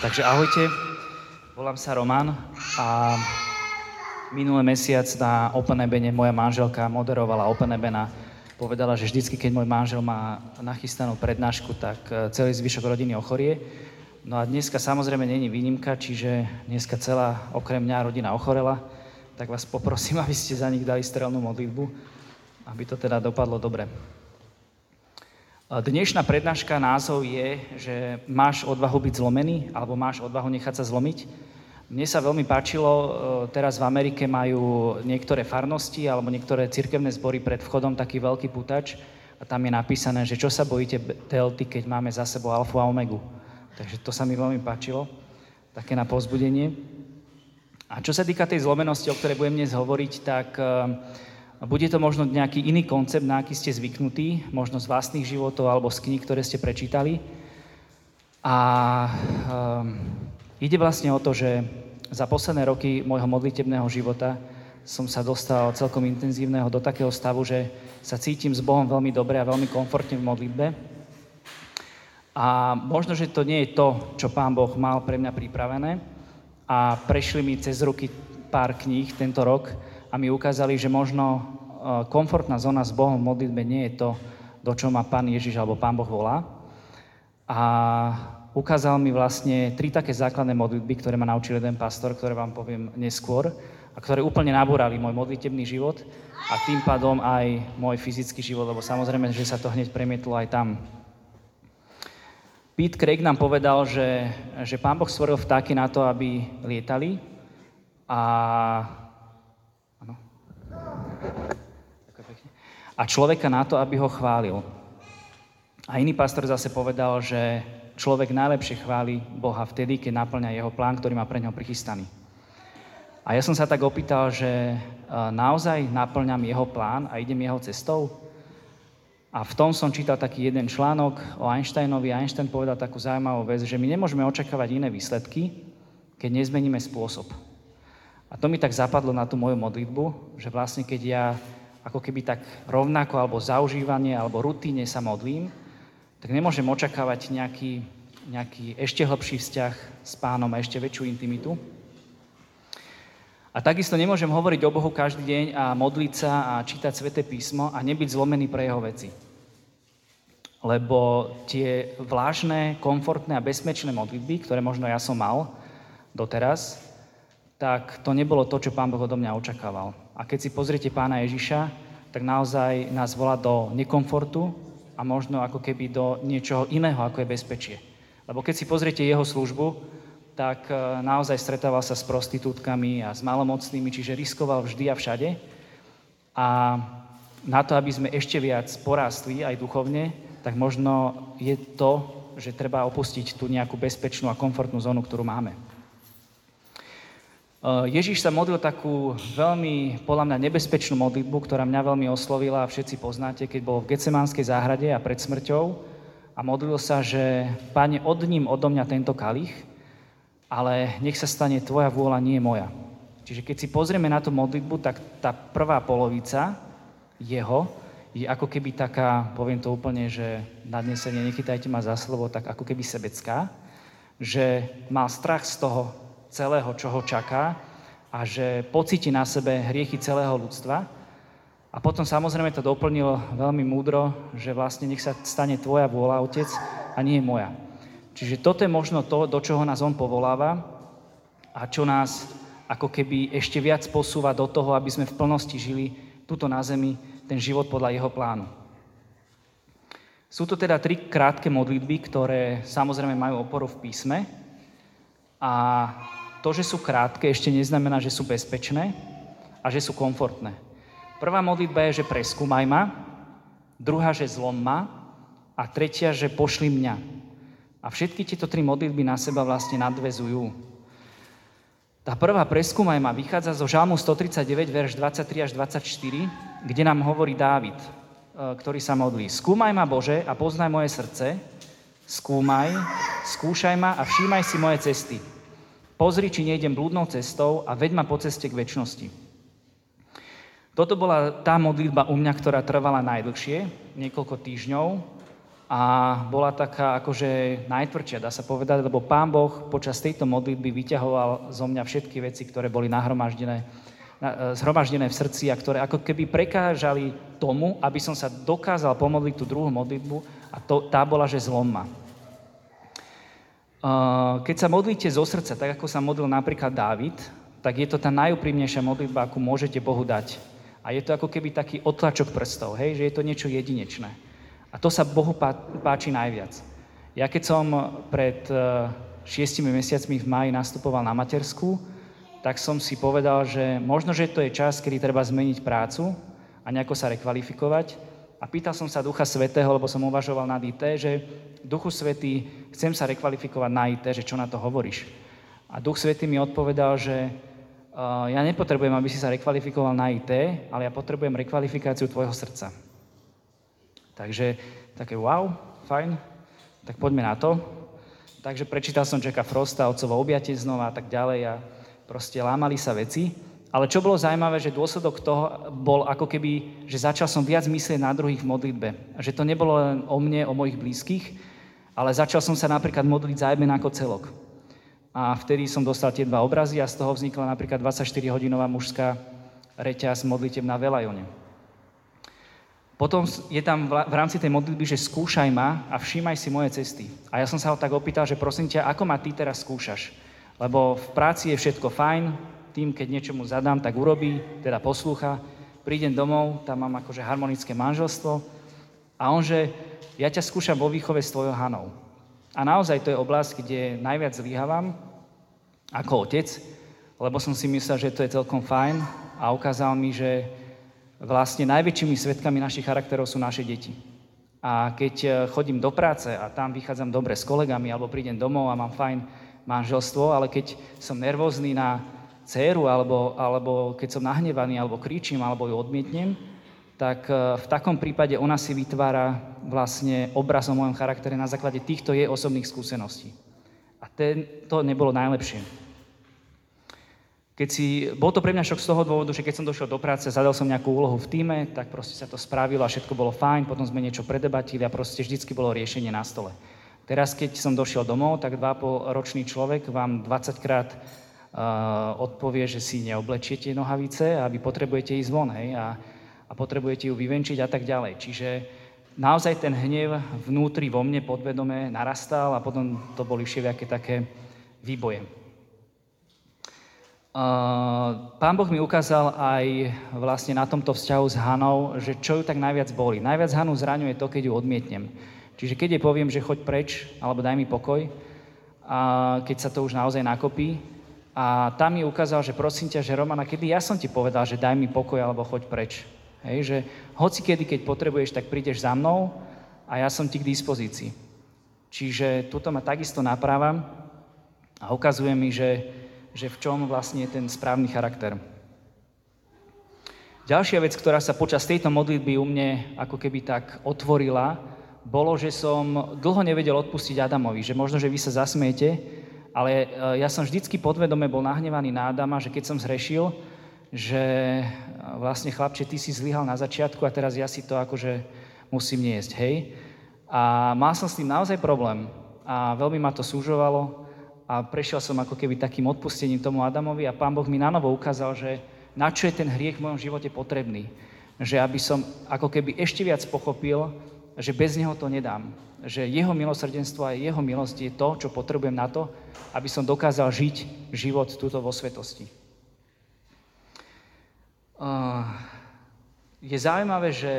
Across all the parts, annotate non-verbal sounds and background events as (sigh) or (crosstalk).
Takže ahojte, volám sa Roman a minulý mesiac na Open Ebene moja manželka moderovala Open Ebena. Povedala, že vždycky, keď môj manžel má nachystanú prednášku, tak e, celý zvyšok rodiny ochorie. No a dneska samozrejme není výnimka, čiže dneska celá okrem mňa rodina ochorela. Tak vás poprosím, (laughs) aby ste za nich dali strelnú modlitbu, aby to teda dopadlo dobre. Dnešná prednáška názov je, že máš odvahu byť zlomený, alebo máš odvahu nechať sa zlomiť. Mne sa veľmi páčilo, e, teraz v Amerike majú niektoré farnosti alebo niektoré cirkevné zbory pred vchodom taký veľký putač a tam je napísané, že čo sa bojíte delty, keď máme za sebou alfu a omegu. Takže to sa mi veľmi páčilo, také na povzbudenie. A čo sa týka tej zlomenosti, o ktorej budem dnes hovoriť, tak uh, bude to možno nejaký iný koncept, na aký ste zvyknutí, možno z vlastných životov alebo z kníh, ktoré ste prečítali. A um, ide vlastne o to, že za posledné roky môjho modlitebného života som sa dostal celkom intenzívneho do takého stavu, že sa cítim s Bohom veľmi dobre a veľmi komfortne v modlitbe. A možno, že to nie je to, čo Pán Boh mal pre mňa pripravené. A prešli mi cez ruky pár kníh tento rok, a mi ukázali, že možno e, komfortná zóna s Bohom v modlitbe nie je to, do čo ma Pán Ježiš alebo Pán Boh volá. A ukázal mi vlastne tri také základné modlitby, ktoré ma naučil jeden pastor, ktoré vám poviem neskôr a ktoré úplne nabúrali môj modlitebný život a tým pádom aj môj fyzický život, lebo samozrejme, že sa to hneď premietlo aj tam. Pete Craig nám povedal, že, že Pán Boh stvoril vtáky na to, aby lietali a a človeka na to, aby ho chválil. A iný pastor zase povedal, že človek najlepšie chváli Boha vtedy, keď naplňa jeho plán, ktorý má pre neho prichystaný. A ja som sa tak opýtal, že e, naozaj naplňam jeho plán a idem jeho cestou? A v tom som čítal taký jeden článok o Einsteinovi. Einstein povedal takú zaujímavú vec, že my nemôžeme očakávať iné výsledky, keď nezmeníme spôsob. A to mi tak zapadlo na tú moju modlitbu, že vlastne keď ja ako keby tak rovnako alebo zaužívanie alebo rutíne sa modlím, tak nemôžem očakávať nejaký, nejaký ešte hlbší vzťah s pánom a ešte väčšiu intimitu. A takisto nemôžem hovoriť o Bohu každý deň a modliť sa a čítať sväté písmo a nebyť zlomený pre jeho veci. Lebo tie vlážne, komfortné a bezpečné modlitby, ktoré možno ja som mal doteraz, tak to nebolo to, čo Pán Boh odo mňa očakával. A keď si pozriete pána Ježiša, tak naozaj nás volá do nekomfortu a možno ako keby do niečoho iného, ako je bezpečie. Lebo keď si pozriete jeho službu, tak e, naozaj stretával sa s prostitútkami a s malomocnými, čiže riskoval vždy a všade. A na to, aby sme ešte viac porástli aj duchovne, tak možno je to, že treba opustiť tú nejakú bezpečnú a komfortnú zónu, ktorú máme. Eh, Ježíš sa modlil takú veľmi, podľa mňa, nebezpečnú modlitbu, ktorá mňa veľmi oslovila a všetci poznáte, keď bol v Getsemánskej záhrade a pred smrťou a modlil sa, že Pane, ním odo mňa tento kalich, ale nech sa stane Tvoja vôľa, nie moja. Čiže keď si pozrieme na tú modlitbu, tak tá prvá polovica jeho je ako keby taká, poviem to úplne, že nadnesenie, nechytajte ma za slovo, tak ako keby sebecká, že mal strach z toho, celého, čo ho čaká a že pocíti na sebe hriechy celého ľudstva. A potom samozrejme to doplnil veľmi múdro, že vlastne nech sa stane tvoja vôľa, otec, a nie moja. Čiže toto je možno to, do čoho nás on povoláva a čo nás ako keby ešte viac posúva do toho, aby sme v plnosti žili tuto na zemi ten život podľa jeho plánu. Sú to teda tri krátke modlitby, ktoré samozrejme majú oporu v písme a to, že sú krátke, ešte neznamená, že sú bezpečné a že sú komfortné. Prvá modlitba je, že preskúmaj ma, druhá, že zlom ma a tretia, že pošli mňa. A všetky tieto tri modlitby na seba vlastne nadvezujú. Tá prvá preskúmaj ma vychádza zo Žalmu 139, verš 23 až 24, kde nám hovorí Dávid, e, ktorý sa modlí. Skúmaj ma, Bože, a poznaj moje srdce, skúmaj, skúšaj ma a všímaj si moje cesty Pozri, či nejdem blúdnou cestou a veď ma po ceste k väčšnosti. Toto bola tá modlitba u mňa, ktorá trvala najdlhšie, niekoľko týždňov. a bola taká akože najtvrdšia, dá sa povedať, lebo Pán Boh počas tejto modlitby vyťahoval zo mňa všetky veci, ktoré boli nahromaždené, e, zhromaždené v srdci a ktoré ako keby prekážali tomu, aby som sa dokázal pomodliť tú druhú modlitbu a to, tá bola, že zlom ma. Keď sa modlíte zo srdca, tak ako sa modlil napríklad Dávid, tak je to tá najúprimnejšia modlitba, akú môžete Bohu dať. A je to ako keby taký otlačok prstov, hej, že je to niečo jedinečné. A to sa Bohu páči najviac. Ja keď som pred e, šiestimi mesiacmi v maji nastupoval na matersku, tak som si povedal, že možno, že to je čas, kedy treba zmeniť prácu a nejako sa rekvalifikovať. A pýtal som sa Ducha Svetého, lebo som uvažoval nad IT, že Duchu Svetý, chcem sa rekvalifikovať na IT, že čo na to hovoríš. A Duch Svetý mi odpovedal, že uh, ja nepotrebujem, aby si sa rekvalifikoval na IT, ale ja potrebujem rekvalifikáciu tvojho srdca. Takže také wow, fajn, tak poďme na to. Takže prečítal som Jacka Frosta, Otcovo objatie znova a tak ďalej a proste lámali sa veci. Ale čo bolo zaujímavé, že dôsledok toho bol ako keby, že začal som viac myslieť na druhých v modlitbe. Že to nebolo len o mne, o mojich blízkych, ale začal som sa napríklad modliť za Eben ako celok. A vtedy som dostal tie dva obrazy a z toho vznikla napríklad 24-hodinová mužská reťaz modlitev na Velajone. Potom je tam v rámci tej modlitby, že skúšaj ma a všímaj si moje cesty. A ja som sa ho tak opýtal, že prosím ťa, ako ma ty teraz skúšaš? Lebo v práci je všetko fajn, tým, keď niečomu zadám, tak urobí, teda poslúcha. Prídem domov, tam mám akože harmonické manželstvo a on, že ja ťa skúšam vo výchove s tvojou Hanou. A naozaj to je oblasť, kde najviac zlyhávam ako otec, lebo som si myslel, že to je celkom fajn a ukázal mi, že vlastne najväčšími svetkami našich charakterov sú naše deti. A keď eh, chodím do práce a tam vychádzam dobre s kolegami, alebo prídem domov a mám fajn manželstvo, ale keď som nervózny na dceru, alebo, alebo keď som nahnevaný, alebo kričím, alebo ju odmietnem, tak e, v takom prípade ona si vytvára vlastne obraz o mojom charaktere na základe týchto jej osobných skúseností. A ten, to nebolo najlepšie. Keď si, bol to pre mňa šok z toho dôvodu, že keď som došiel do práce, zadal som nejakú úlohu v týme, tak proste sa to spravilo a všetko bolo fajn, potom sme niečo predebatili a proste vždycky bolo riešenie na stole. Teraz, keď som došiel domov, tak 2,5 ročný človek vám 20 krát odpovie, že si neoblečiete nohavice a vy potrebujete ísť von, hej, a, a potrebujete ju vyvenčiť a tak ďalej. Čiže naozaj ten hnev vnútri vo mne podvedome narastal a potom to boli všelijaké také výboje. Pán Boh mi ukázal aj vlastne na tomto vzťahu s Hanou, že čo ju tak najviac boli. Najviac Hanu zraňuje to, keď ju odmietnem. Čiže keď jej poviem, že choď preč, alebo daj mi pokoj, a keď sa to už naozaj nakopí, a tam mi ukázal, že prosím ťa, že Romana, kedy ja som ti povedal, že daj mi pokoj alebo choď preč. Hej, že hoci kedy, keď potrebuješ, tak prídeš za mnou a ja som ti k dispozícii. Čiže tuto ma takisto naprávam a ukazuje mi, že, že v čom vlastne je ten správny charakter. Ďalšia vec, ktorá sa počas tejto modlitby u mne ako keby tak otvorila, bolo, že som dlho nevedel odpustiť Adamovi, že možno, že vy sa zasmiete, ale e, ja som vždycky podvedome bol nahnevaný na Adama, že keď som zhrešil, že e, vlastne chlapče, ty si zlyhal na začiatku a teraz ja si to akože musím niesť, hej. A mal som s tým naozaj problém a veľmi ma to súžovalo a prešiel som ako keby takým odpustením tomu Adamovi a pán Boh mi na ukázal, že na čo je ten hriech v mojom živote potrebný. Že aby som ako keby ešte viac pochopil, že bez neho to nedám že jeho milosrdenstvo a jeho milosť je to, čo potrebujem na to, aby som dokázal žiť život túto vo svetosti. Je zaujímavé, že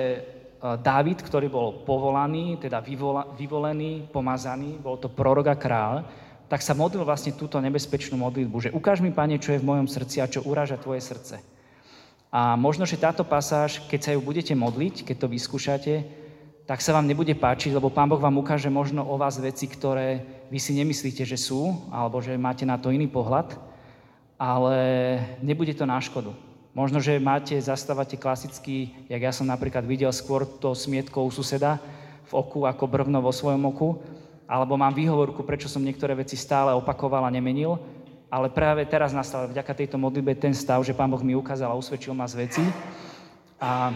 Dávid, ktorý bol povolaný, teda vyvolený, pomazaný, bol to prorok a král, tak sa modlil vlastne túto nebezpečnú modlitbu, že ukáž mi, Pane, čo je v mojom srdci a čo uráža tvoje srdce. A možno, že táto pasáž, keď sa ju budete modliť, keď to vyskúšate, tak sa vám nebude páčiť, lebo Pán Boh vám ukáže možno o vás veci, ktoré vy si nemyslíte, že sú, alebo že máte na to iný pohľad, ale nebude to na škodu. Možno, že máte, zastávate klasický, jak ja som napríklad videl skôr to smietko u suseda v oku ako brvno vo svojom oku, alebo mám výhovorku, prečo som niektoré veci stále opakoval a nemenil, ale práve teraz nastal vďaka tejto modlitbe ten stav, že Pán Boh mi ukázal a usvedčil ma z veci. A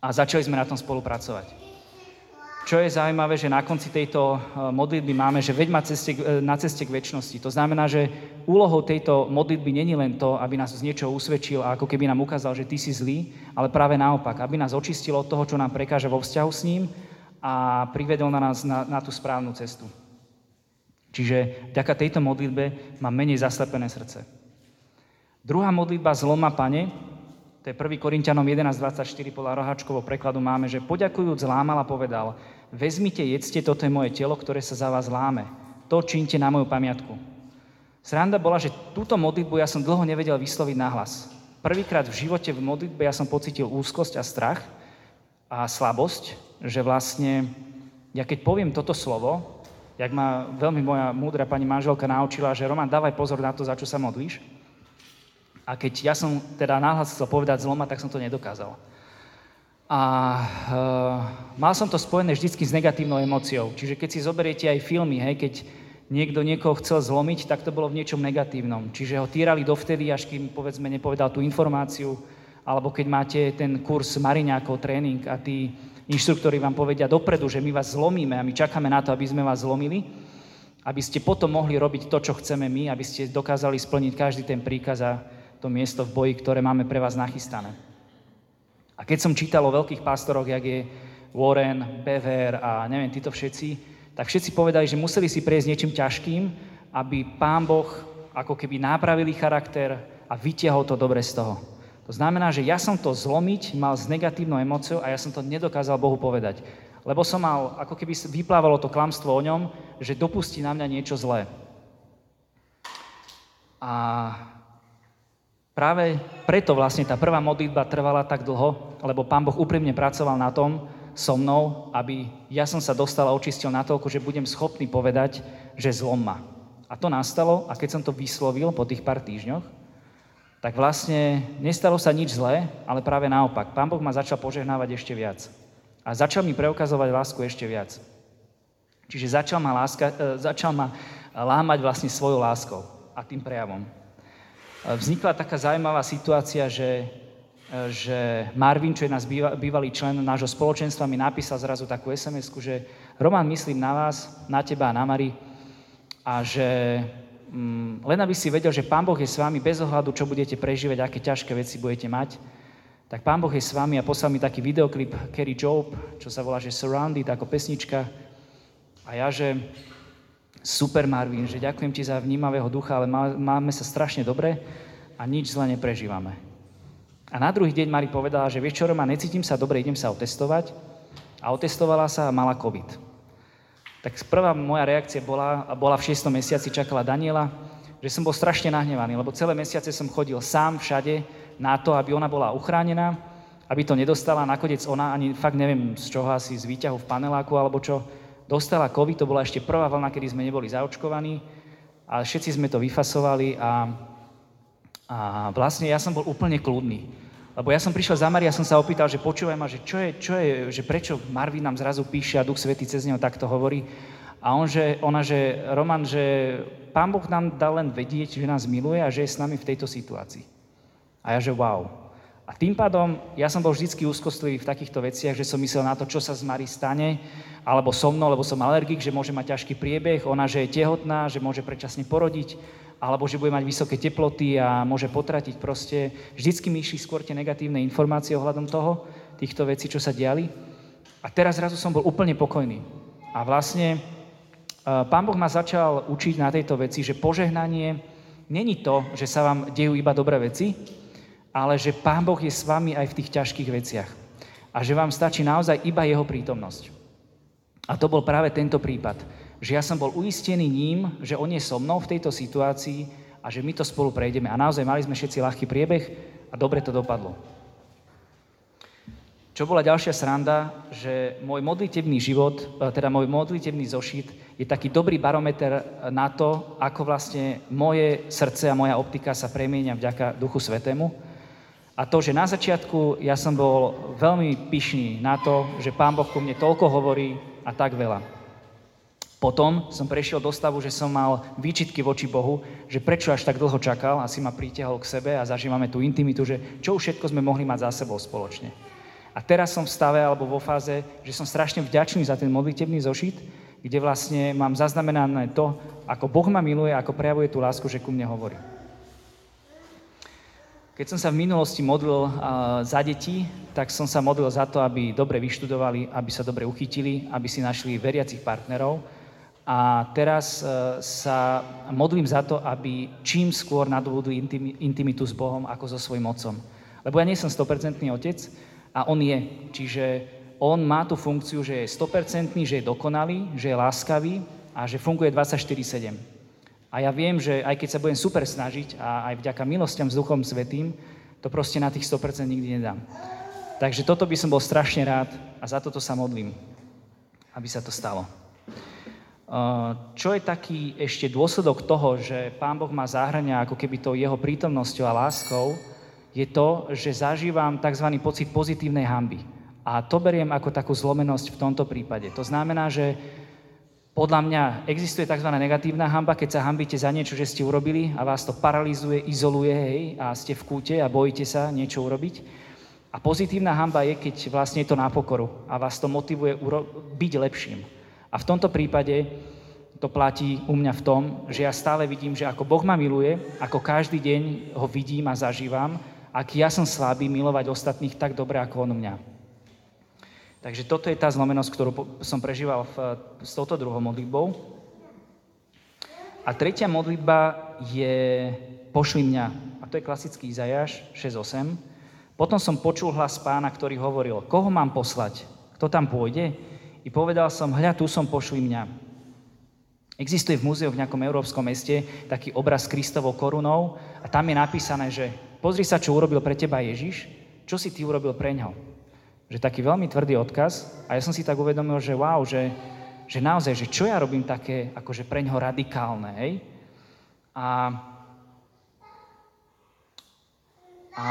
a začali sme na tom spolupracovať. čo je zaujímavé, že na konci tejto eh, modlitby máme, že veď ma ceste, eh, na ceste k väčšnosti. To znamená, že úlohou tejto modlitby není len to, aby nás z niečoho usvedčil a ako keby nám ukázal, že ty si zlý, ale práve naopak, aby nás očistil od toho, čo nám prekáže vo vzťahu s ním a privedol na nás na, na tú správnu cestu. Čiže vďaka tejto modlitbe mám menej zaslepené srdce. Druhá modlitba zloma, pane, to je 1. Korintianom 11.24 podľa Rohačkovo prekladu máme, že poďakujúc zlámal a povedal, vezmite, jedzte, toto je moje telo, ktoré sa za vás láme. To čínte na moju pamiatku. Sranda bola, že túto modlitbu ja som dlho nevedel vysloviť nahlas. Prvýkrát v živote v modlitbe ja som pocitil úzkosť a strach a slabosť, že vlastne, ja keď poviem toto slovo, jak ma veľmi moja múdra pani manželka naučila, že Roman, dávaj pozor na to, za čo sa modlíš. A keď ja som teda náhlas chcel povedať zloma, tak som to nedokázal. A e, mal som to spojené vždy s negatívnou emóciou. Čiže keď si zoberiete aj filmy, hej, keď niekto niekoho chcel zlomiť, tak to bolo v niečom negatívnom. Čiže ho týrali dovtedy, až kým povedzme nepovedal tú informáciu, alebo keď máte ten kurz Mariňákov, tréning a tí inštruktori vám povedia dopredu, že my vás zlomíme a my čakáme na to, aby sme vás zlomili, aby ste potom mohli robiť to, čo chceme my, aby ste dokázali splniť každý ten príkaz a to miesto v boji, ktoré máme pre vás nachystané. A keď som čítal o veľkých pastoroch, jak je Warren, Bever a neviem, títo všetci, tak všetci povedali, že museli si prejsť niečím ťažkým, aby pán Boh ako keby nápravili charakter a vytiahol to dobre z toho. To znamená, že ja som to zlomiť mal s negatívnou emóciou a ja som to nedokázal Bohu povedať. Lebo som mal, ako keby vyplávalo to klamstvo o ňom, že dopustí na mňa niečo zlé. A Práve preto vlastne tá prvá modlitba trvala tak dlho, lebo Pán Boh úprimne pracoval na tom so mnou, aby ja som sa dostal a očistil natoľko, že budem schopný povedať, že zlom ma. A to nastalo a keď som to vyslovil po tých pár týždňoch, tak vlastne nestalo sa nič zlé, ale práve naopak. Pán Boh ma začal požehnávať ešte viac. A začal mi preukazovať lásku ešte viac. Čiže začal ma, láska, e, začal ma lámať vlastne svojou láskou a tým prejavom vznikla taká zaujímavá situácia, že, že Marvin, čo je nás bývalý člen nášho spoločenstva, mi napísal zrazu takú sms že Roman, myslím na vás, na teba a na Mari a že mm, len aby si vedel, že Pán Boh je s vami bez ohľadu, čo budete prežívať, aké ťažké veci budete mať, tak Pán Boh je s vami a poslal mi taký videoklip Kerry Job, čo sa volá, že Surrounded, ako pesnička. A ja, že Super, Marvin, že ďakujem ti za vnímavého ducha, ale máme sa strašne dobre a nič zle neprežívame. A na druhý deň Mari povedala, že vieš čo, Roma, necítim sa dobre, idem sa otestovať. A otestovala sa a mala COVID. Tak prvá moja reakcia bola, bola v 6. mesiaci, čakala Daniela, že som bol strašne nahnevaný, lebo celé mesiace som chodil sám všade na to, aby ona bola uchránená, aby to nedostala. Nakoniec ona, ani fakt neviem z čoho, asi z výťahu v paneláku alebo čo, dostala COVID, to bola ešte prvá vlna, kedy sme neboli zaočkovaní, ale všetci sme to vyfasovali a, a vlastne ja som bol úplne kľudný. Lebo ja som prišiel za Maria, som sa opýtal, že počúvaj ma, že čo je, čo je, že prečo Marvin nám zrazu píše a Duch Svetý cez neho takto hovorí. A on, že, ona, že Roman, že Pán Boh nám dal len vedieť, že nás miluje a že je s nami v tejto situácii. A ja, že wow. A tým pádom ja som bol vždy úzkostlivý v takýchto veciach, že som myslel na to, čo sa z Mary stane, alebo so mnou, lebo som alergik, že môže mať ťažký priebeh, ona, že je tehotná, že môže predčasne porodiť, alebo že bude mať vysoké teploty a môže potratiť proste. Vždycky mi išli skôr tie negatívne informácie ohľadom toho, týchto vecí, čo sa diali. A teraz zrazu som bol úplne pokojný. A vlastne e, Pán Boh ma začal učiť na tejto veci, že požehnanie není to, že sa vám dejú iba dobré veci, ale že Pán Boh je s vami aj v tých ťažkých veciach. A že vám stačí naozaj iba jeho prítomnosť. A to bol práve tento prípad. Že ja som bol uistený ním, že on je so mnou v tejto situácii a že my to spolu prejdeme. A naozaj mali sme všetci ľahký priebeh a dobre to dopadlo. Čo bola ďalšia sranda, že môj modlitebný život, e, teda môj modlitebný zošit je taký dobrý barometer na to, ako vlastne moje srdce a moja optika sa premienia vďaka Duchu Svetému. A to, že na začiatku ja som bol veľmi pyšný na to, že Pán Boh ku mne toľko hovorí a tak veľa. Potom som prešiel do stavu, že som mal výčitky voči Bohu, že prečo až tak dlho čakal, asi ma pritiahol k sebe a zažívame tú intimitu, že čo všetko sme mohli mať za sebou spoločne. A teraz som v stave alebo vo fáze, že som strašne vďačný za ten modlitebný zošit, kde vlastne mám zaznamenané to, ako Boh ma miluje, ako prejavuje tú lásku, že ku mne hovorí. Keď som sa v minulosti modlil za deti, tak som sa modlil za to, aby dobre vyštudovali, aby sa dobre uchytili, aby si našli veriacich partnerov. A teraz e, sa modlím za to, aby čím skôr nadobudli intimitu s Bohom ako so svojím otcom. Lebo ja nie som 100% otec a on je. Čiže on má tú funkciu, že je 100%, že je dokonalý, že je láskavý a že funguje 24-7. A ja viem, že aj keď sa budem super snažiť a aj vďaka milostiam s Duchom Svetým, to proste na tých 100% nikdy nedám. Takže toto by som bol strašne rád a za toto sa modlím, aby sa to stalo. Čo je taký ešte dôsledok toho, že Pán Boh má zahrania ako keby to jeho prítomnosťou a láskou, je to, že zažívam tzv. pocit pozitívnej hamby. A to beriem ako takú zlomenosť v tomto prípade. To znamená, že podľa mňa existuje tzv. negatívna hamba, keď sa hambíte za niečo, že ste urobili a vás to paralizuje, izoluje, hej, a ste v kúte a bojíte sa niečo urobiť. A pozitívna hamba je, keď vlastne je to na pokoru a vás to motivuje byť lepším. A v tomto prípade to platí u mňa v tom, že ja stále vidím, že ako Boh ma miluje, ako každý deň ho vidím a zažívam, ak ja som slabý milovať ostatných tak dobre, ako on mňa. Takže toto je tá zlomenosť, ktorú som prežíval v, s touto druhou modlitbou. A tretia modlitba je pošli mňa. A to je klasický Izajáš 6.8. Potom som počul hlas pána, ktorý hovoril, koho mám poslať? Kto tam pôjde? I povedal som, hľa, tu som, pošli mňa. Existuje v múzeu v nejakom európskom meste taký obraz s Kristovou korunou a tam je napísané, že pozri sa, čo urobil pre teba Ježiš, čo si ty urobil pre ňo že taký veľmi tvrdý odkaz a ja som si tak uvedomil, že wow, že, že naozaj, že čo ja robím také akože pre ňoho radikálne, hej? A, a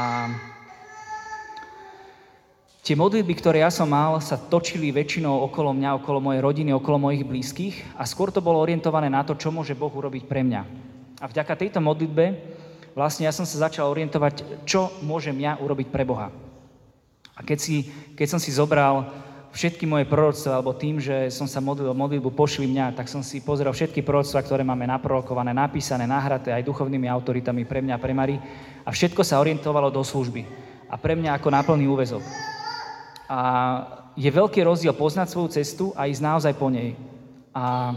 tie modlitby, ktoré ja som mal, sa točili väčšinou okolo mňa, okolo mojej rodiny, okolo mojich blízkych a skôr to bolo orientované na to, čo môže Boh urobiť pre mňa. A vďaka tejto modlitbe vlastne ja som sa začal orientovať, čo môžem ja urobiť pre Boha. A keď, si, keď som si zobral všetky moje proroctva, alebo tým, že som sa modlil modlitbu pošli mňa, tak som si pozrel všetky proroctva, ktoré máme naprorokované, napísané, nahraté aj duchovnými autoritami pre mňa a pre Mari. A všetko sa orientovalo do služby. A pre mňa ako náplný úvezok. A je veľký rozdiel poznať svoju cestu a ísť naozaj po nej. A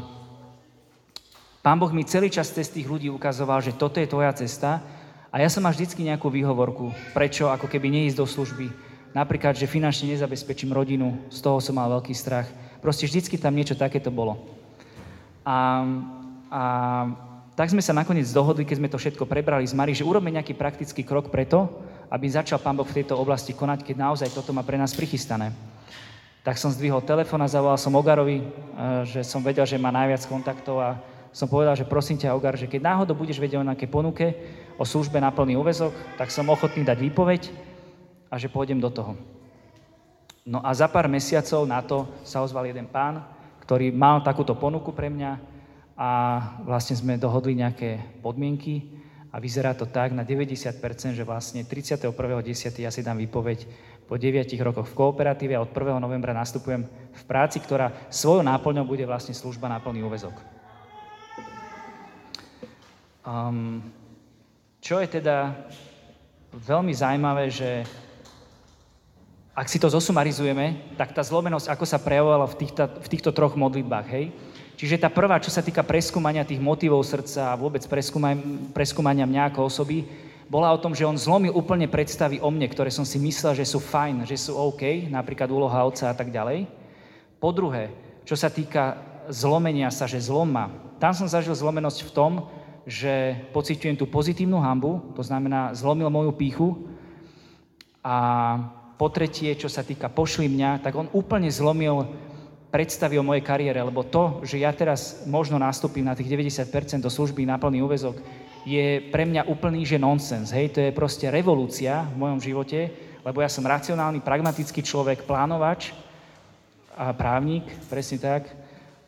Pán Boh mi celý čas cez tých ľudí ukazoval, že toto je tvoja cesta a ja som mal vždycky nejakú výhovorku, prečo ako keby neísť do služby, Napríklad, že finančne nezabezpečím rodinu, z toho som mal veľký strach. Proste vždycky tam niečo takéto bolo. A, a tak sme sa nakoniec dohodli, keď sme to všetko prebrali z Mari, že urobíme nejaký praktický krok preto, aby začal Pán Boh v tejto oblasti konať, keď naozaj toto má pre nás prichystané. Tak som zdvihol telefón a zavolal som Ogarovi, e, že som vedel, že má najviac kontaktov a som povedal, že prosím ťa, Ogar, že keď náhodou budeš vedieť o nejaké ponuke o službe na plný úvezok, tak som ochotný dať výpoveď a že pôjdem do toho. No a za pár mesiacov na to sa ozval jeden pán, ktorý mal takúto ponuku pre mňa a vlastne sme dohodli nejaké podmienky a vyzerá to tak na 90%, že vlastne 31.10. ja si dám výpoveď po 9 rokoch v kooperatíve a od 1. novembra nastupujem v práci, ktorá svojou náplňou bude vlastne služba na plný úvezok. Um, čo je teda veľmi zaujímavé, že ak si to zosumarizujeme, tak tá zlomenosť, ako sa prejavovala v týchto, v týchto troch modlitbách, hej? Čiže tá prvá, čo sa týka preskúmania tých motivov srdca a vôbec preskúmania, preskúmania mňa ako osoby, bola o tom, že on zlomil úplne predstavy o mne, ktoré som si myslel, že sú fajn, že sú OK, napríklad úloha otca a tak ďalej. Po druhé, čo sa týka zlomenia sa, že zlom má, tam som zažil zlomenosť v tom, že pociťujem tú pozitívnu hambu, to znamená zlomil moju píchu a po tretie, čo sa týka pošli mňa, tak on úplne zlomil predstavy o mojej kariére, lebo to, že ja teraz možno nastúpim na tých 90% do služby na plný úvezok, je pre mňa úplný že nonsens. Hej, to je proste revolúcia v mojom živote, lebo ja som racionálny, pragmatický človek, plánovač a právnik, presne tak,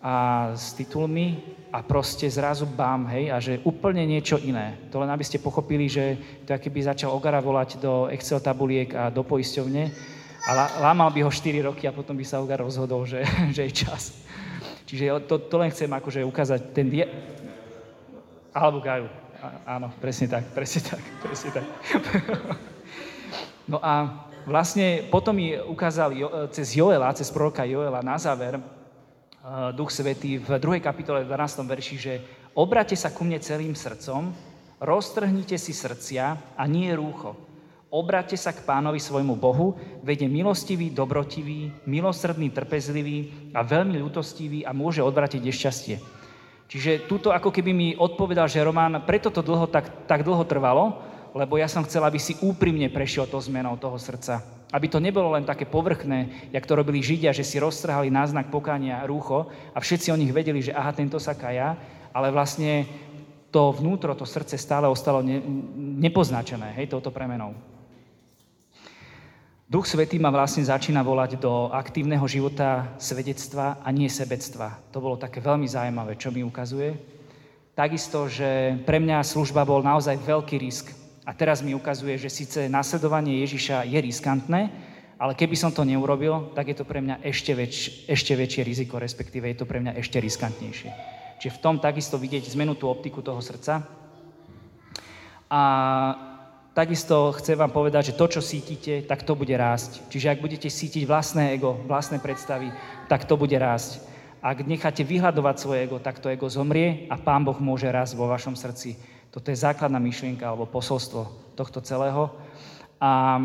a s titulmi a proste zrazu bám, hej, a že úplne niečo iné. To len aby ste pochopili, že to keby začal Ogara volať do Excel tabuliek a do poisťovne A lámal by ho 4 roky a potom by sa Ugar rozhodol, že, (laughs) že je čas. Čiže to, to len chcem akože ukázať ten die... Alebo Gaju. Áno, presne tak, presne tak, (laughs) presne tak. no a vlastne potom mi ukázal cez Joela, cez proroka Joela na záver, Duch Svetý v 2. kapitole 12. verši, že obrate sa ku mne celým srdcom, roztrhnite si srdcia a nie rúcho. Obrate sa k pánovi svojmu Bohu, vedie milostivý, dobrotivý, milosrdný, trpezlivý a veľmi ľutostivý a môže odvratiť nešťastie. Čiže túto ako keby mi odpovedal, že Román, preto to dlho, tak, tak dlho trvalo, lebo ja som chcel, aby si úprimne prešiel to zmenou toho srdca. Aby to nebolo len také povrchné, jak to robili Židia, že si roztrhali náznak pokánia rúcho a všetci o nich vedeli, že aha, tento sa kaja, ale vlastne to vnútro, to srdce stále ostalo ne, nepoznačené, hej, touto premenou. Duch Svetý ma vlastne začína volať do aktívneho života svedectva a nie sebectva. To bolo také veľmi zaujímavé, čo mi ukazuje. Takisto, že pre mňa služba bol naozaj veľký risk. A teraz mi ukazuje, že síce nasledovanie Ježiša je riskantné, ale keby som to neurobil, tak je to pre mňa ešte, väč, ešte väčšie riziko, respektíve je to pre mňa ešte riskantnejšie. Čiže v tom takisto vidieť zmenu tú optiku toho srdca. A takisto chcem vám povedať, že to, čo cítite, tak to bude rásť. Čiže ak budete cítiť vlastné ego, vlastné predstavy, tak to bude rásť. Ak necháte vyhľadovať svoje ego, tak to ego zomrie a Pán Boh môže rásť vo vašom srdci. Toto je základná myšlienka alebo posolstvo tohto celého. A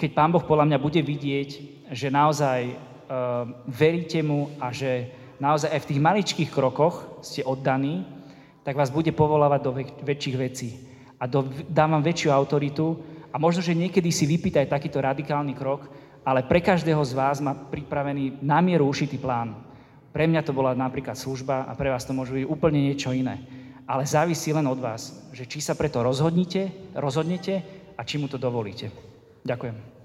keď Pán Boh podľa mňa bude vidieť, že naozaj uh, veríte mu a že naozaj aj v tých maličkých krokoch ste oddaní, tak vás bude povolávať do väč- väčších vecí a do, dám vám väčšiu autoritu a možno, že niekedy si vypýtaj takýto radikálny krok, ale pre každého z vás má pripravený na mieru ušitý plán. Pre mňa to bola napríklad služba a pre vás to môže byť úplne niečo iné. Ale závisí len od vás, že či sa preto rozhodnete, rozhodnete a či mu to dovolíte. Ďakujem.